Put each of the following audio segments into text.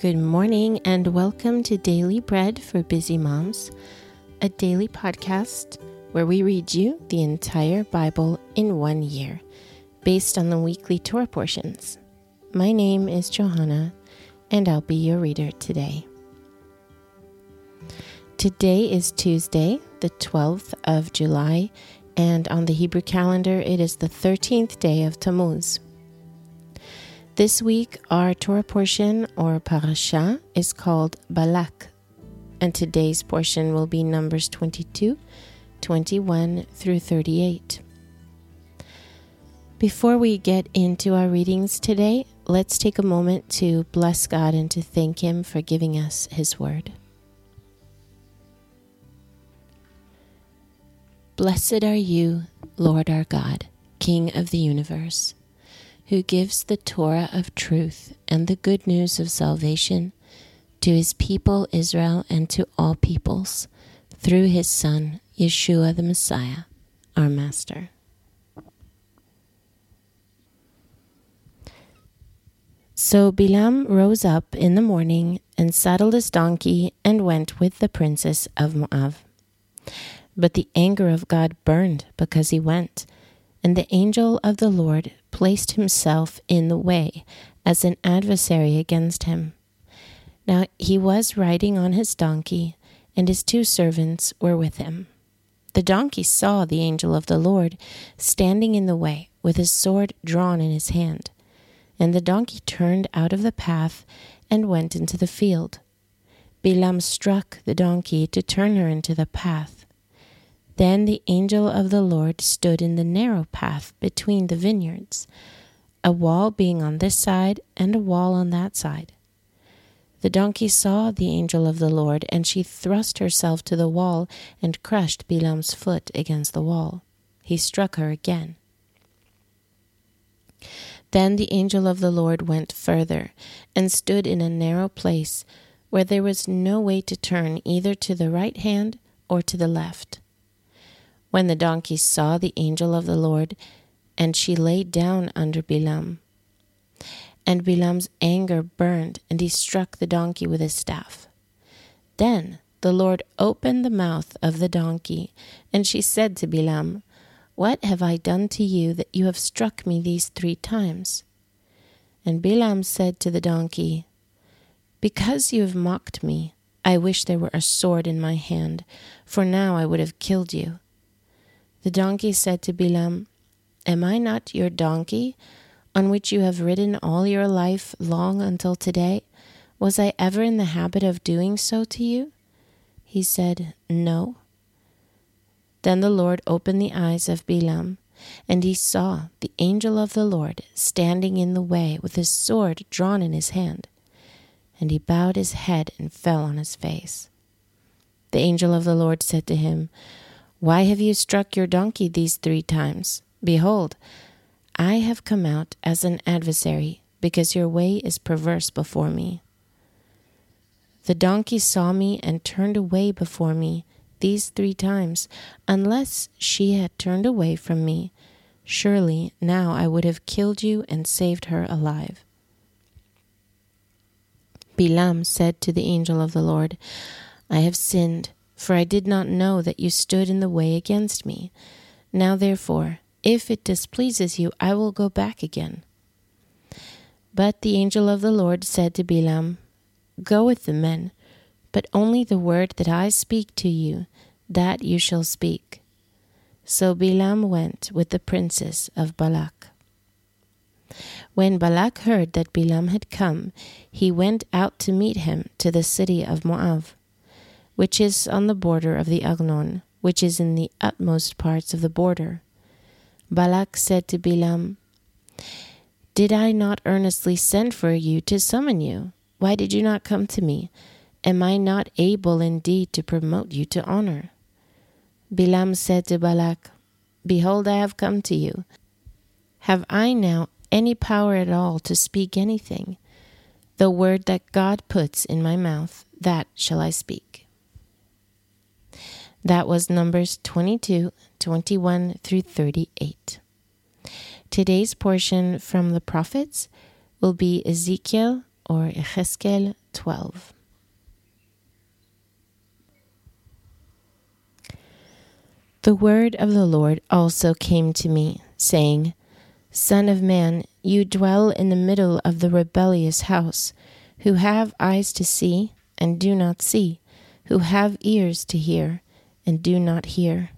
Good morning and welcome to Daily Bread for Busy Moms, a daily podcast where we read you the entire Bible in one year based on the weekly Torah portions. My name is Johanna and I'll be your reader today. Today is Tuesday, the 12th of July, and on the Hebrew calendar it is the 13th day of Tammuz. This week, our Torah portion or parasha is called Balak, and today's portion will be Numbers 22, 21 through 38. Before we get into our readings today, let's take a moment to bless God and to thank Him for giving us His Word. Blessed are you, Lord our God, King of the universe who gives the Torah of truth and the good news of salvation to his people Israel and to all peoples through his Son, Yeshua the Messiah, our Master. So Bilam rose up in the morning and saddled his donkey and went with the princess of Moab. But the anger of God burned because he went, and the angel of the Lord placed himself in the way as an adversary against him. Now he was riding on his donkey, and his two servants were with him. The donkey saw the angel of the Lord standing in the way with his sword drawn in his hand. And the donkey turned out of the path and went into the field. Bilam struck the donkey to turn her into the path. Then the angel of the Lord stood in the narrow path between the vineyards, a wall being on this side and a wall on that side. The donkey saw the angel of the Lord, and she thrust herself to the wall and crushed Bilam's foot against the wall. He struck her again. Then the angel of the Lord went further and stood in a narrow place where there was no way to turn either to the right hand or to the left. When the donkey saw the angel of the Lord, and she lay down under Bilam. And Bilam's anger burned, and he struck the donkey with his staff. Then the Lord opened the mouth of the donkey, and she said to Bilam, What have I done to you that you have struck me these three times? And Bilam said to the donkey, Because you have mocked me, I wish there were a sword in my hand, for now I would have killed you. The donkey said to Bilam, Am I not your donkey, on which you have ridden all your life long until today? Was I ever in the habit of doing so to you? He said, No. Then the Lord opened the eyes of Bilam, and he saw the angel of the Lord standing in the way with his sword drawn in his hand. And he bowed his head and fell on his face. The angel of the Lord said to him, why have you struck your donkey these three times? Behold, I have come out as an adversary, because your way is perverse before me. The donkey saw me and turned away before me these three times. Unless she had turned away from me, surely now I would have killed you and saved her alive. Bilam said to the angel of the Lord, I have sinned for I did not know that you stood in the way against me. Now therefore, if it displeases you, I will go back again. But the angel of the Lord said to Bilam, Go with the men, but only the word that I speak to you, that you shall speak. So Bilam went with the princes of Balak. When Balak heard that Bilam had come, he went out to meet him to the city of Moab which is on the border of the Arnon, which is in the utmost parts of the border. Balak said to Bilam, Did I not earnestly send for you to summon you? Why did you not come to me? Am I not able indeed to promote you to honor? Bilam said to Balak, Behold, I have come to you. Have I now any power at all to speak anything? The word that God puts in my mouth, that shall I speak. That was Numbers 22, 21 through 38. Today's portion from the prophets will be Ezekiel or Ezekiel 12. The word of the Lord also came to me, saying, Son of man, you dwell in the middle of the rebellious house, who have eyes to see and do not see, who have ears to hear and do not hear.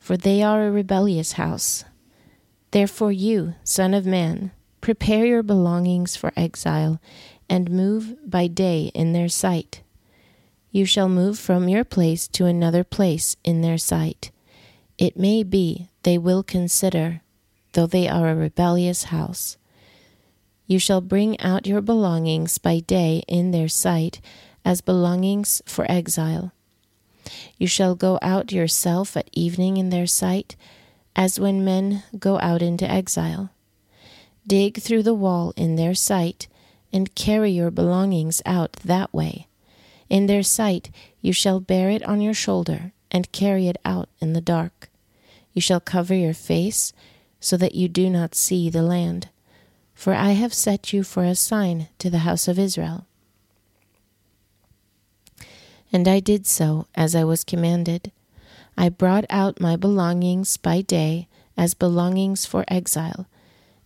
For they are a rebellious house. Therefore, you, Son of man, prepare your belongings for exile, and move by day in their sight. You shall move from your place to another place in their sight. It may be they will consider, though they are a rebellious house. You shall bring out your belongings by day in their sight as belongings for exile. You shall go out yourself at evening in their sight, as when men go out into exile. Dig through the wall in their sight, and carry your belongings out that way. In their sight you shall bear it on your shoulder, and carry it out in the dark. You shall cover your face, so that you do not see the land. For I have set you for a sign to the house of Israel. And I did so as I was commanded. I brought out my belongings by day as belongings for exile,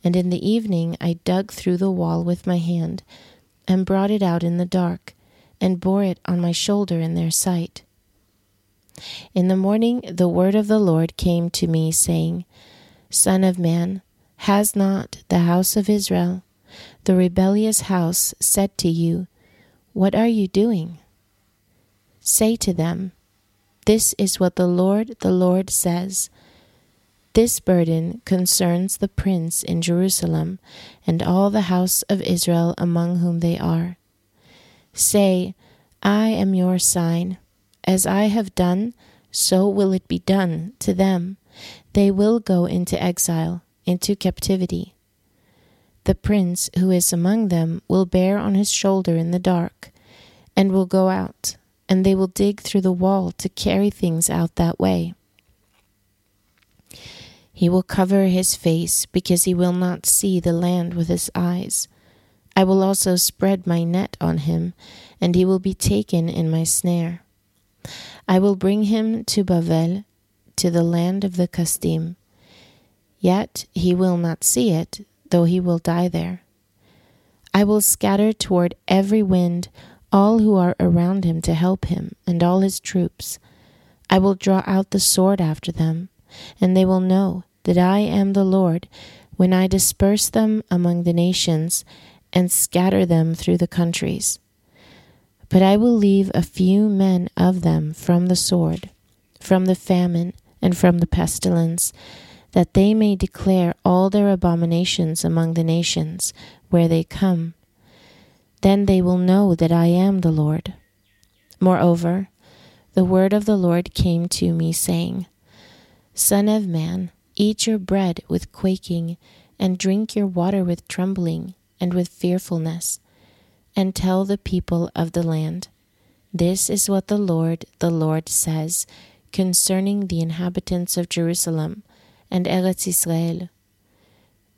and in the evening I dug through the wall with my hand, and brought it out in the dark, and bore it on my shoulder in their sight. In the morning the word of the Lord came to me, saying, Son of man, has not the house of Israel, the rebellious house, said to you, What are you doing? Say to them, This is what the Lord, the Lord says. This burden concerns the prince in Jerusalem and all the house of Israel among whom they are. Say, I am your sign. As I have done, so will it be done to them. They will go into exile, into captivity. The prince who is among them will bear on his shoulder in the dark, and will go out, and they will dig through the wall to carry things out that way. He will cover his face because he will not see the land with his eyes. I will also spread my net on him, and he will be taken in my snare. I will bring him to Bavel, to the land of the Kasdim. Yet he will not see it, though he will die there. I will scatter toward every wind all who are around him to help him, and all his troops. I will draw out the sword after them, and they will know that I am the Lord when I disperse them among the nations and scatter them through the countries. But I will leave a few men of them from the sword, from the famine, and from the pestilence, that they may declare all their abominations among the nations where they come. Then they will know that I am the Lord. Moreover, the word of the Lord came to me, saying, Son of man, eat your bread with quaking, and drink your water with trembling and with fearfulness and tell the people of the land, This is what the Lord, the Lord says concerning the inhabitants of Jerusalem and Eretz Israel.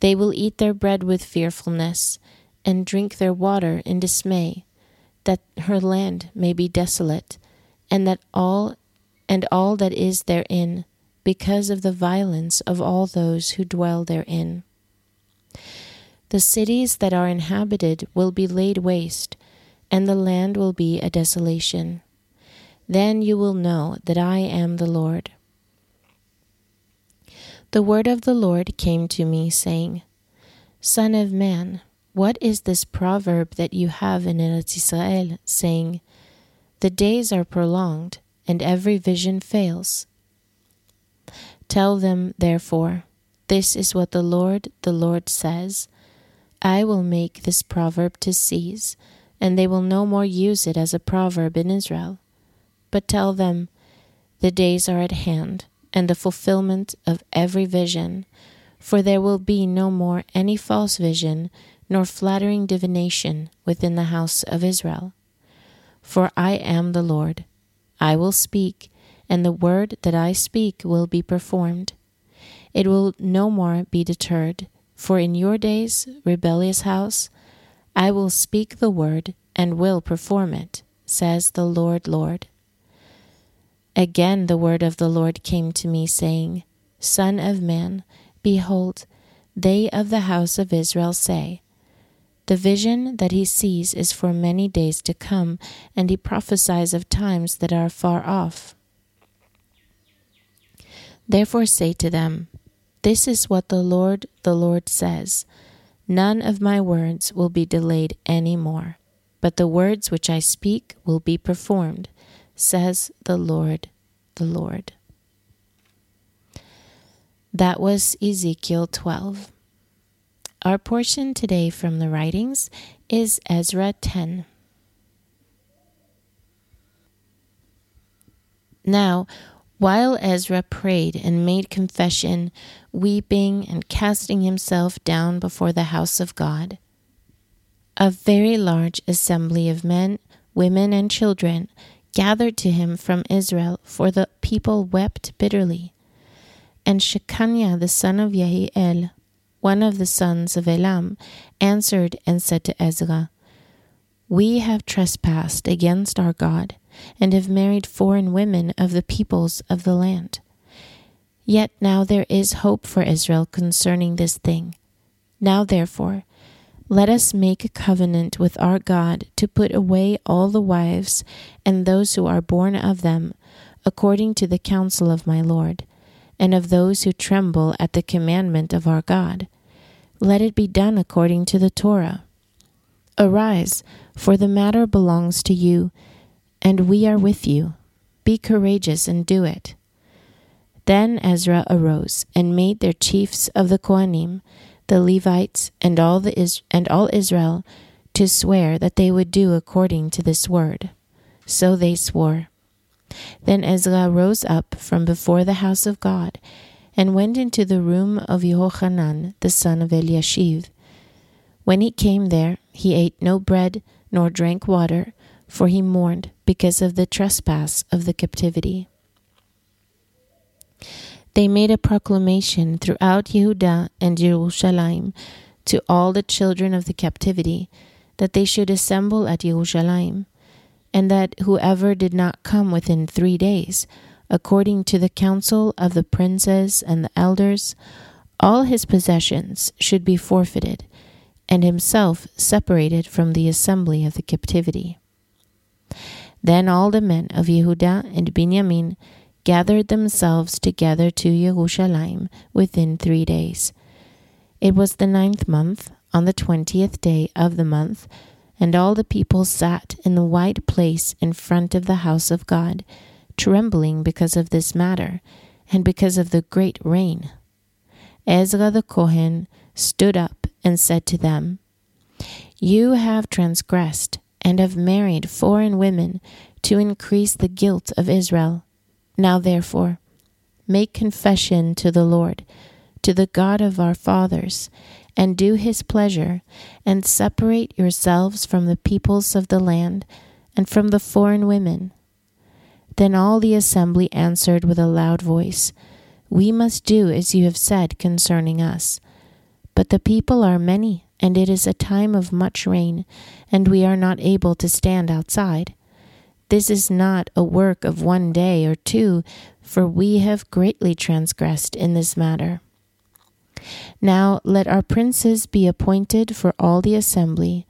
They will eat their bread with fearfulness, and drink their water in dismay, that her land may be desolate, and that all and all that is therein, because of the violence of all those who dwell therein. The cities that are inhabited will be laid waste, and the land will be a desolation. Then you will know that I am the Lord. The word of the Lord came to me, saying, Son of man, what is this proverb that you have in Eretz Israel, saying, The days are prolonged, and every vision fails? Tell them, therefore, this is what the Lord, the Lord says I will make this proverb to cease, and they will no more use it as a proverb in Israel. But tell them, The days are at hand, and the fulfillment of every vision, for there will be no more any false vision, nor flattering divination within the house of Israel. For I am the Lord. I will speak, and the word that I speak will be performed. It will no more be deterred for in your days, rebellious house, I will speak the word, and will perform it, says the Lord Lord. Again the word of the Lord came to me, saying, Son of man, behold, they of the house of Israel say, The vision that he sees is for many days to come, and he prophesies of times that are far off. Therefore say to them, This is what the Lord, the Lord says None of my words will be delayed any more, but the words which I speak will be performed, says the Lord, the Lord. That was Ezekiel 12. Our portion today from the writings is Ezra 10. Now, while Ezra prayed and made confession, weeping and casting himself down before the house of God, a very large assembly of men, women, and children gathered to him from Israel, for the people wept bitterly. And Shechaniah the son of Yehiel, one of the sons of Elam, answered and said to Ezra, We have trespassed against our God, and have married foreign women of the peoples of the land. Yet now there is hope for Israel concerning this thing. Now therefore, let us make a covenant with our God to put away all the wives and those who are born of them, according to the counsel of my Lord and of those who tremble at the commandment of our God. Let it be done according to the Torah. Arise, for the matter belongs to you, and we are with you. Be courageous and do it. Then Ezra arose and made their chiefs of the Kohanim, the Levites, and all the Is- and all Israel to swear that they would do according to this word. So they swore. Then Ezra rose up from before the house of God and went into the room of Jehohanan the son of Eliashiv. When he came there, he ate no bread nor drank water, for he mourned because of the trespass of the captivity. They made a proclamation throughout Yehudah and Jerusalem to all the children of the captivity that they should assemble at Jerusalem and that whoever did not come within three days, according to the counsel of the princes and the elders, all his possessions should be forfeited, and himself separated from the assembly of the captivity. Then all the men of Yehudah and Benjamin gathered themselves together to Jerusalem within three days. It was the ninth month, on the twentieth day of the month, and all the people sat in the white place in front of the house of God, trembling because of this matter, and because of the great rain. Ezra the Kohen stood up and said to them, You have transgressed and have married foreign women to increase the guilt of Israel. Now therefore, make confession to the Lord, to the God of our fathers, and do his pleasure, and separate yourselves from the peoples of the land and from the foreign women. Then all the assembly answered with a loud voice, We must do as you have said concerning us. But the people are many, and it is a time of much rain, and we are not able to stand outside. This is not a work of one day or two, for we have greatly transgressed in this matter. Now let our princes be appointed for all the assembly,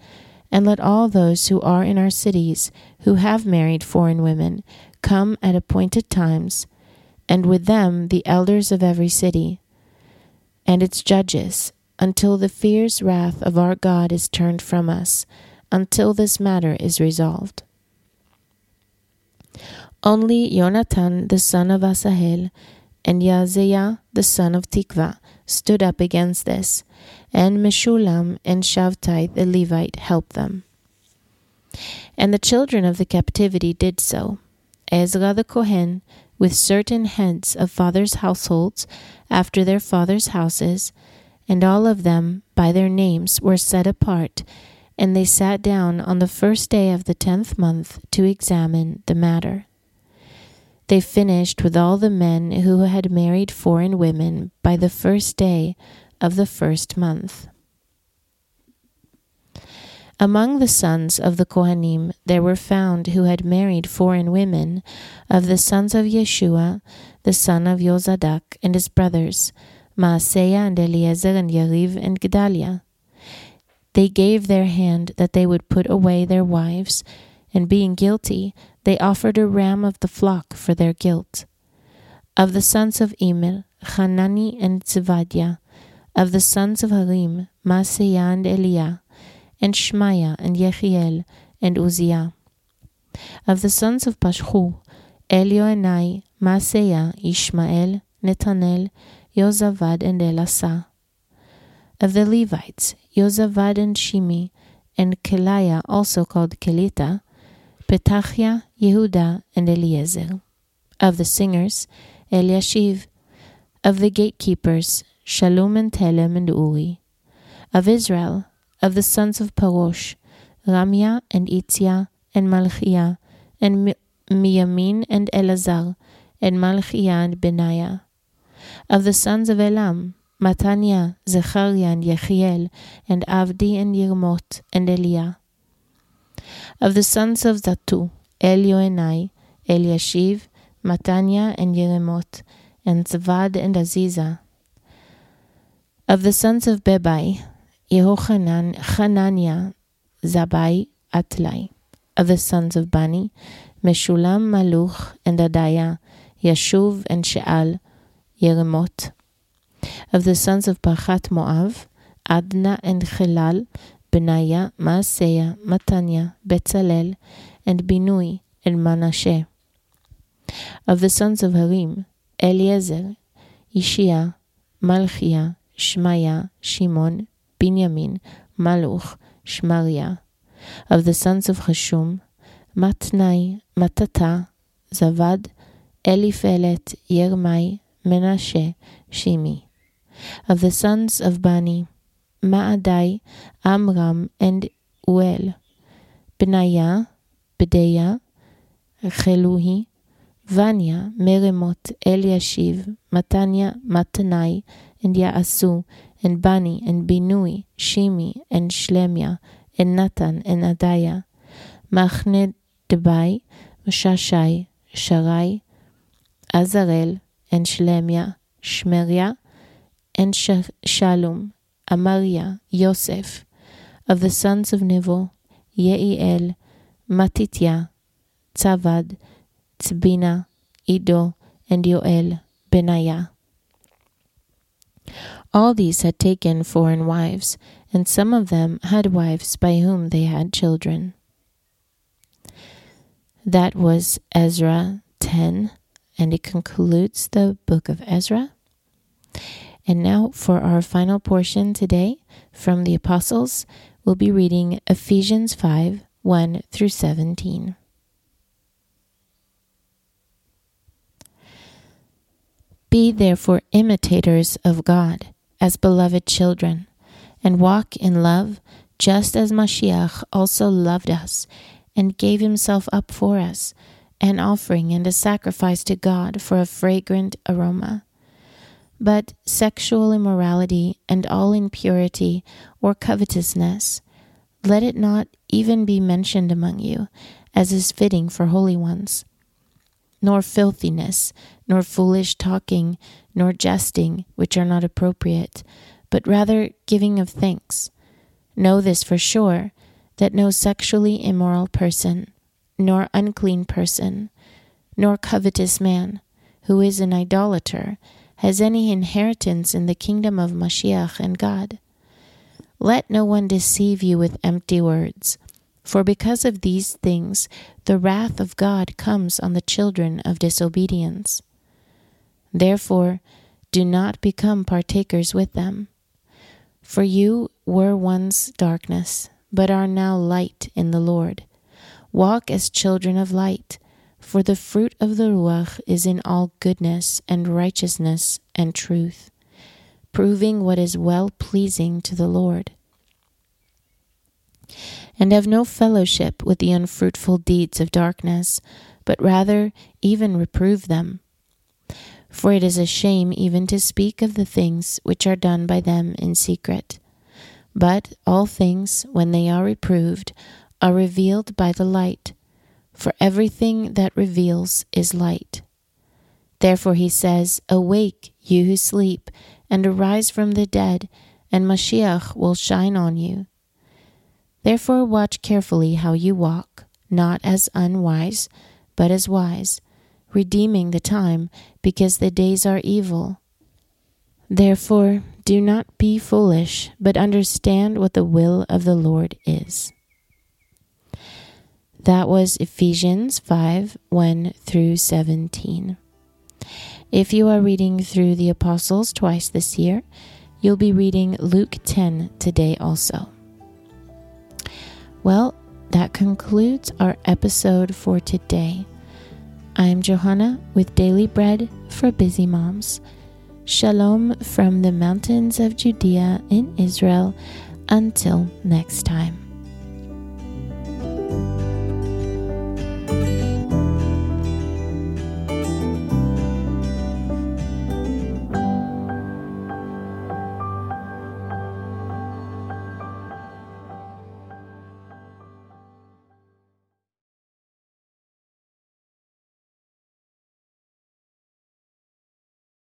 and let all those who are in our cities who have married foreign women come at appointed times, and with them the elders of every city, and its judges, until the fierce wrath of our God is turned from us, until this matter is resolved. Only Jonathan the son of Asahel and Yaazeiah the son of Tikva stood up against this, and Meshulam and Shavtai the Levite helped them. And the children of the captivity did so. Ezra the Kohen, with certain heads of fathers' households after their fathers' houses, and all of them by their names were set apart, and they sat down on the first day of the tenth month to examine the matter. They finished with all the men who had married foreign women by the first day of the first month. Among the sons of the Kohanim there were found who had married foreign women, of the sons of Yeshua, the son of Yozadak, and his brothers, Maaseah and Eliezer and Yariv and Gedaliah. They gave their hand that they would put away their wives, and being guilty, they offered a ram of the flock for their guilt. Of the sons of Immer, Hanani and Zevadiah. Of the sons of Harim, Maaseah and Eliah, and Shmaiah and Yechiel and Uzziah. Of the sons of Pashchu, Elioenai, Maaseah, Ishmael, Netanel, Yozavad, and Elasah. Of the Levites, Yozavad and Shimi, and Keliah, also called Kelita, Petachia, Yehuda, and Eliezer. Of the singers, Eliashiv. Of the gatekeepers, Shalom and Telem and Uri. Of Israel, of the sons of Parosh, Ramia and Itzia and Malchiah, and Miyamin and Elazar, and Malchiah and Benaiah. Of the sons of Elam, Matania, Zechariah and Yechiel, and Avdi and Yirmot, and Eliah. Of the sons of Zatu, Elioenai, Eliashiv, Matania and Yeremot, and Zavad and Aziza. Of the sons of Bebai, Yehochanan, Hanania, Zabai, Atlai. Of the sons of Bani, Meshulam, Maluch, and Adaya, Yashuv and Sheal, Yeremot. Of the sons of Pachat Moav, Adna and Chelal, Benaiah, Maaseah, Matanya, Betzalel, and Binui, and Manasseh. Of the sons of Harim, Eliezer, Ishia, Malchia, Shmaya, Shimon, Binyamin, Maluch, Shmaria. Of the sons of Hashum, Matnai, Matata, Zavad, Eliphelet, Yermai, Menashe, Shimi. Of the sons of Bani, Maadai, Amram, and Uel, Benaiah, Bedeya, Cheluhi, Vanya, Meremot, Eliashiv, Matanya, Matanai, and Yaasu, and Bani, and Binui, Shimi, and Shlemia, and Natan, and Adaya, Machne Debai, Mashashai, Sharai, Azarel, and Shlemia, Shmeria, and Shalom, Amaria, Yosef, of the sons of Nevo, Yeiel, Matitya, Tzavad, Tzbina, Ido, and Yoel, Benaiah. All these had taken foreign wives, and some of them had wives by whom they had children. That was Ezra 10, and it concludes the book of Ezra. And now for our final portion today from the Apostles, we'll be reading Ephesians 5 1 through 17. Be therefore imitators of God as beloved children, and walk in love, just as Mashiach also loved us and gave himself up for us, an offering and a sacrifice to God for a fragrant aroma. But sexual immorality and all impurity or covetousness, let it not even be mentioned among you, as is fitting for holy ones. Nor filthiness, nor foolish talking, nor jesting, which are not appropriate, but rather giving of thanks. Know this for sure, that no sexually immoral person, nor unclean person, nor covetous man, who is an idolater, has any inheritance in the kingdom of Mashiach and God. Let no one deceive you with empty words, for because of these things the wrath of God comes on the children of disobedience. Therefore, do not become partakers with them. For you were once darkness, but are now light in the Lord. Walk as children of light, for the fruit of the Ruach is in all goodness and righteousness and truth, proving what is well pleasing to the Lord. And have no fellowship with the unfruitful deeds of darkness, but rather even reprove them. For it is a shame even to speak of the things which are done by them in secret. But all things, when they are reproved, are revealed by the light, for everything that reveals is light. Therefore he says, Awake, you who sleep, and arise from the dead, and Mashiach will shine on you. Therefore watch carefully how you walk, not as unwise, but as wise, redeeming the time, because the days are evil. Therefore do not be foolish, but understand what the will of the Lord is. That was Ephesians 5 1 through 17. If you are reading through the Apostles twice this year, you'll be reading Luke 10 today also. Well, that concludes our episode for today. I'm Johanna with Daily Bread for Busy Moms. Shalom from the mountains of Judea in Israel. Until next time.